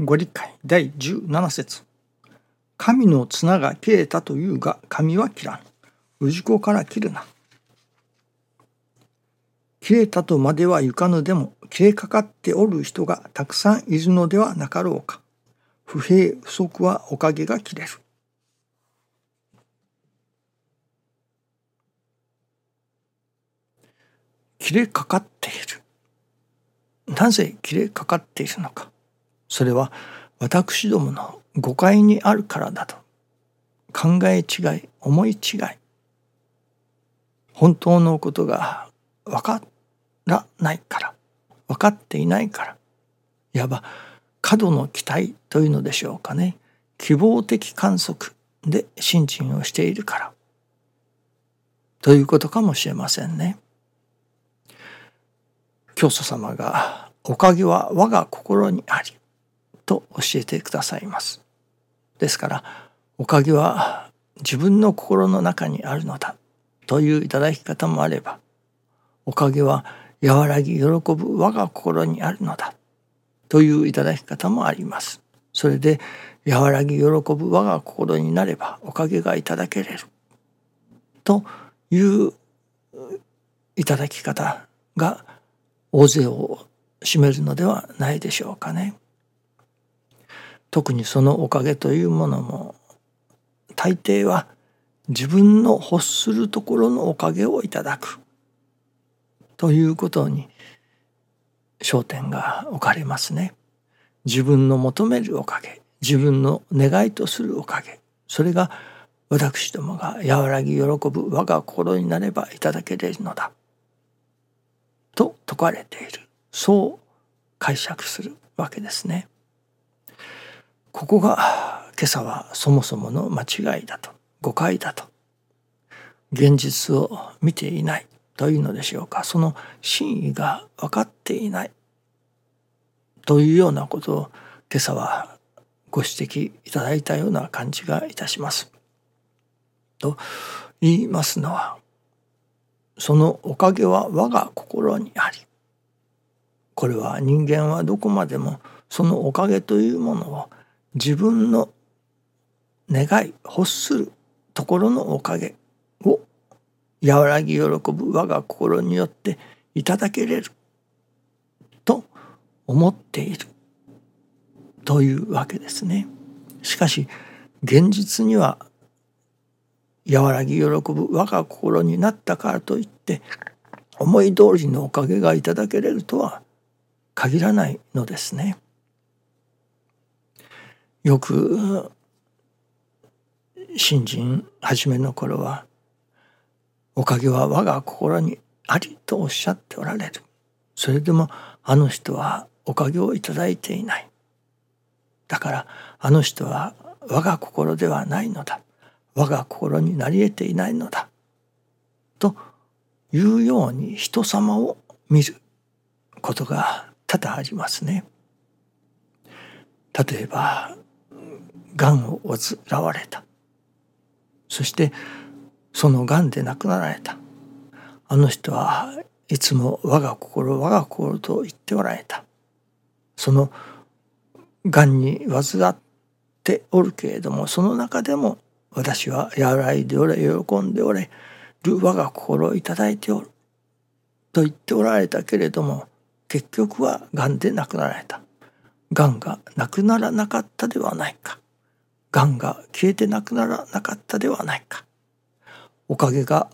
ご理解第17節神の綱が切れたというが神は切らぬ。氏子から切るな。切れたとまではゆかぬでも切れかかっておる人がたくさんいるのではなかろうか。不平不足はおかげが切れる。切れかかっている。なぜ切れかかっているのか。それは私どもの誤解にあるからだと考え違い思い違い本当のことが分からないから分かっていないからいわば過度の期待というのでしょうかね希望的観測で信心をしているからということかもしれませんね。教祖様が「おかげは我が心にあり」と教えてくださいます。ですからおかげは自分の心の中にあるのだといういただき方もあればおかげは和らぎ喜ぶ我が心にあるのだといういただき方もあります。それで和らぎ喜ぶ我が心になればおかげがいただけれるといういただき方が大勢を占めるのではないでしょうかね。特にそのおかげというものも大抵は自分の欲するところのおかげをいただくということに焦点が置かれますね。自分の求めるおかげ自分の願いとするおかげそれが私どもが和らぎ喜ぶ我が心になればいただけれるのだと説かれているそう解釈するわけですね。ここが今朝はそもそもの間違いだと。誤解だと。現実を見ていない。というのでしょうか。その真意が分かっていない。というようなことを今朝はご指摘いただいたような感じがいたします。と言いますのはそのおかげは我が心にありこれは人間はどこまでもそのおかげというものを自分の願い欲するところのおかげを和らぎ喜ぶ我が心によっていただけれると思っているというわけですね。しかし現実には和らぎ喜ぶ我が心になったからといって思い通りのおかげがいただけれるとは限らないのですね。よく新人初めの頃は「おかげは我が心にあり」とおっしゃっておられる。それでもあの人はおかげをいただいていない。だからあの人は我が心ではないのだ。我が心になり得ていないのだ。というように人様を見ることが多々ありますね。例えばがんを患われた。そしてそのがんで亡くなられた。あの人はいつも我が心我が心と言っておられた。そのがんに患っておるけれどもその中でも私は和らいでおれ喜んでおれる我が心をいただいておる。と言っておられたけれども結局はがんで亡くなられた。がんがなくならなかったではないか。がんが消えてなくならなかったではないか。おかげが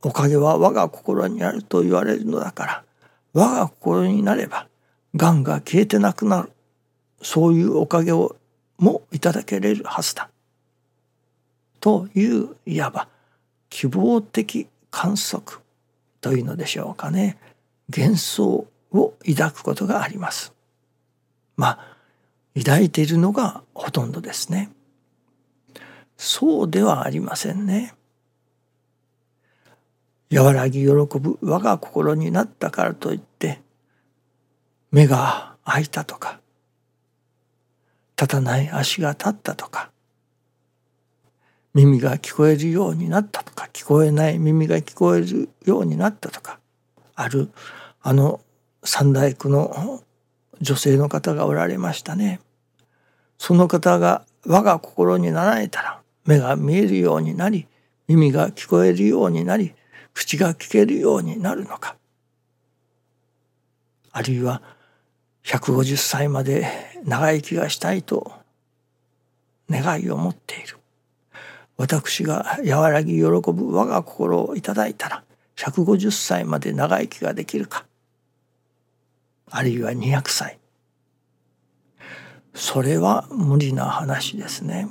おかげは我が心にあると言われるのだから我が心になればがんが消えてなくなる。そういうおかげをもいただけれるはずだ。といういわば希望的観測というのでしょうかね。幻想を抱くことがあります。まあ抱いているのがほとんどですね。そうではありませんね。和らぎ喜ぶ我が心になったからといって目が開いたとか立たない足が立ったとか耳が聞こえるようになったとか聞こえない耳が聞こえるようになったとかあるあの三大工の女性の方がおられましたねその方が我が心になられたら目が見えるようになり耳が聞こえるようになり口が聞けるようになるのか。あるいは150歳まで長生きがしたいと願いを持っている。私が和らぎ喜ぶ我が心をいただいたら150歳まで長生きができるか。あるいは200歳。それは無理な話ですね。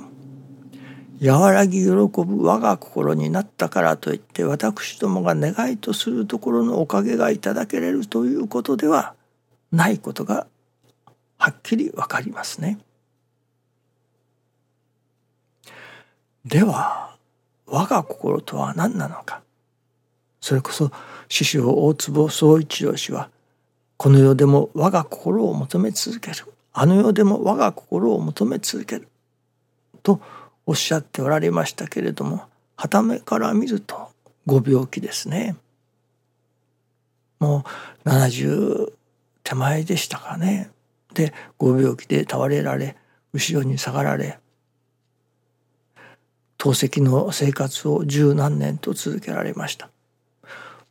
和らぎ喜ぶ我が心になったからといって私どもが願いとするところのおかげがいただけれるということではないことがはっきりわかりますね。では我が心とは何なのかそれこそ師匠大坪宗一郎氏はこの世でも我が心を求め続けるあの世でも我が心を求め続ける。とおっしゃっておられましたけれどもはためから見るとご病気ですね。もう70手前でしたかね。でご病気で倒れられ後ろに下がられ透析の生活を十何年と続けられました。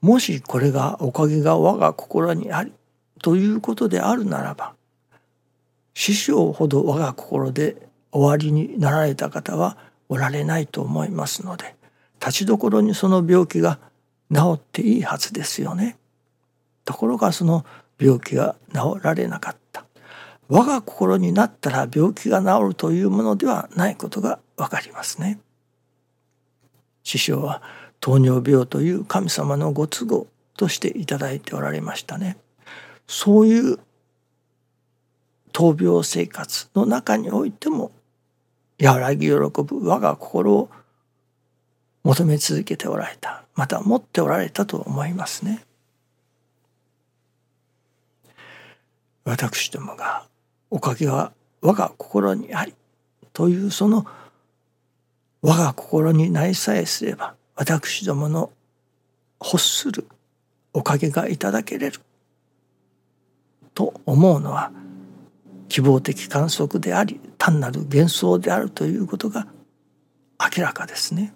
もしこれがおかげが我が心にありということであるならば師匠ほど我が心で終わりになられた方はおられないと思いますので立ちどころにその病気が治っていいはずですよね。ところがその病気が治られなかった。我が心になったら病気が治るというものではないことがわかりますね。師匠は糖尿病という神様のご都合としていただいておられましたね。そういう闘病生活の中においても和らぎ喜ぶ我が心を求め続けておられたまた持っておられたと思いますね。私どもがおかげは我が心にありというその我が心になりさえすれば私どもの欲するおかげがいただけれると思うのは希望的観測であり単なる幻想であるということが明らかですね。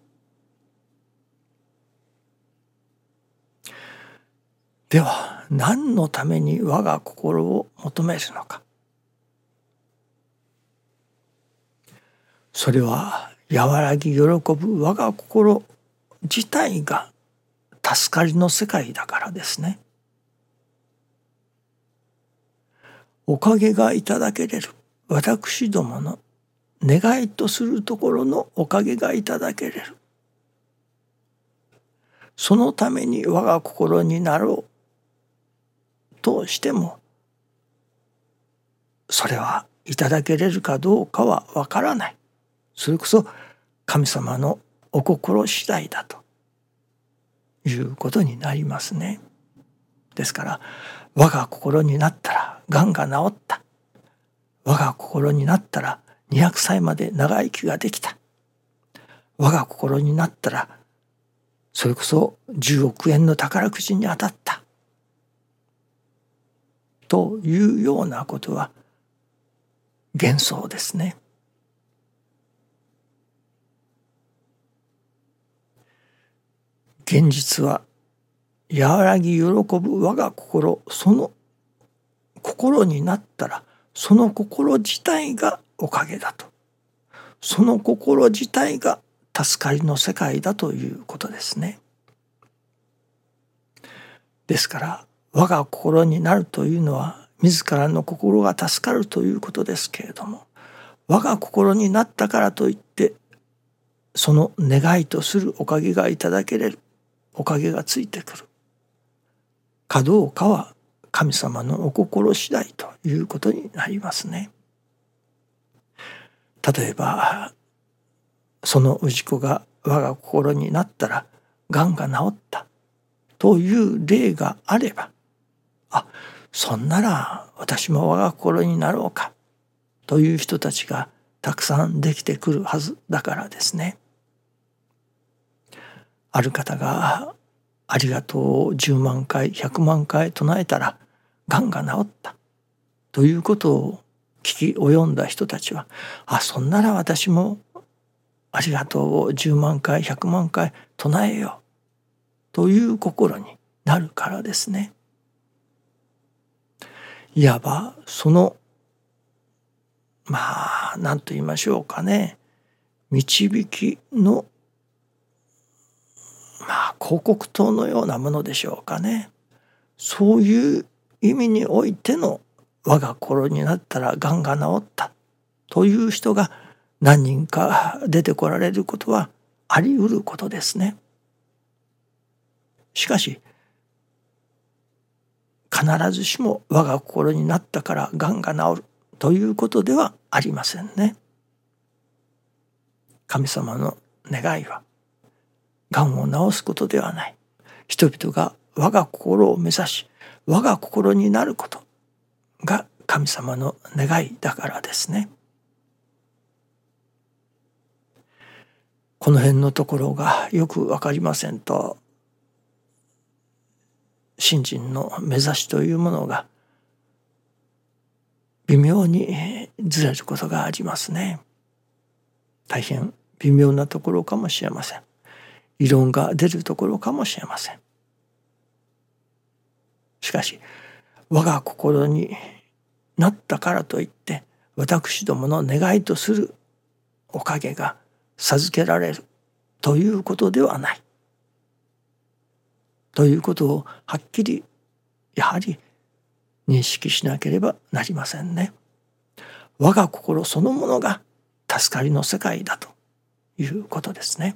では何のために我が心を求めるのかそれは和らぎ喜ぶ我が心自体が助かりの世界だからですね。おかげがいただけれる。私どもの願いとするところのおかげがいただけれる。そのために我が心になろうとしてもそれはいただけれるかどうかはわからない。それこそ神様のお心次第だということになりますね。ですから我が心になったらがんが治った。我が心になったら200歳まで長生きができた。我が心になったらそれこそ10億円の宝くじに当たった。というようなことは幻想ですね。現実は和らぎ喜ぶ我が心その心になったらその心自体がおかげだとその心自体が助かりの世界だということですね。ですから我が心になるというのは自らの心が助かるということですけれども我が心になったからといってその願いとするおかげがいただけれるおかげがついてくるかどうかは神様のお心次第ということになりますね。例えばその氏子が我が心になったらがんが治ったという例があればあそんなら私も我が心になろうかという人たちがたくさんできてくるはずだからですね。ある方がありがとう。を10万回100万回唱えたらがんが治った。ということを聞き及んだ人たちはあそんなら私もありがとう。を10万回100万回唱えよ。うという心になるからですね。いわばそのまあ何と言いましょうかね。導きの広告塔のようなものでしょうかねそういう意味においての我が心になったらがんが治ったという人が何人か出てこられることはあり得ることですね。しかし必ずしも我が心になったからがんが治るということではありませんね。神様の願いはがんを治すことではない人々が我が心を目指し我が心になることが神様の願いだからですね。この辺のところがよく分かりませんと信心の目指しというものが微妙にずれることがありますね。大変微妙なところかもしれません。異論が出るところかもしれません。しかし我が心になったからといって私どもの願いとするおかげが授けられるということではない。ということをはっきりやはり認識しなければなりませんね。我が心そのものが助かりの世界だということですね。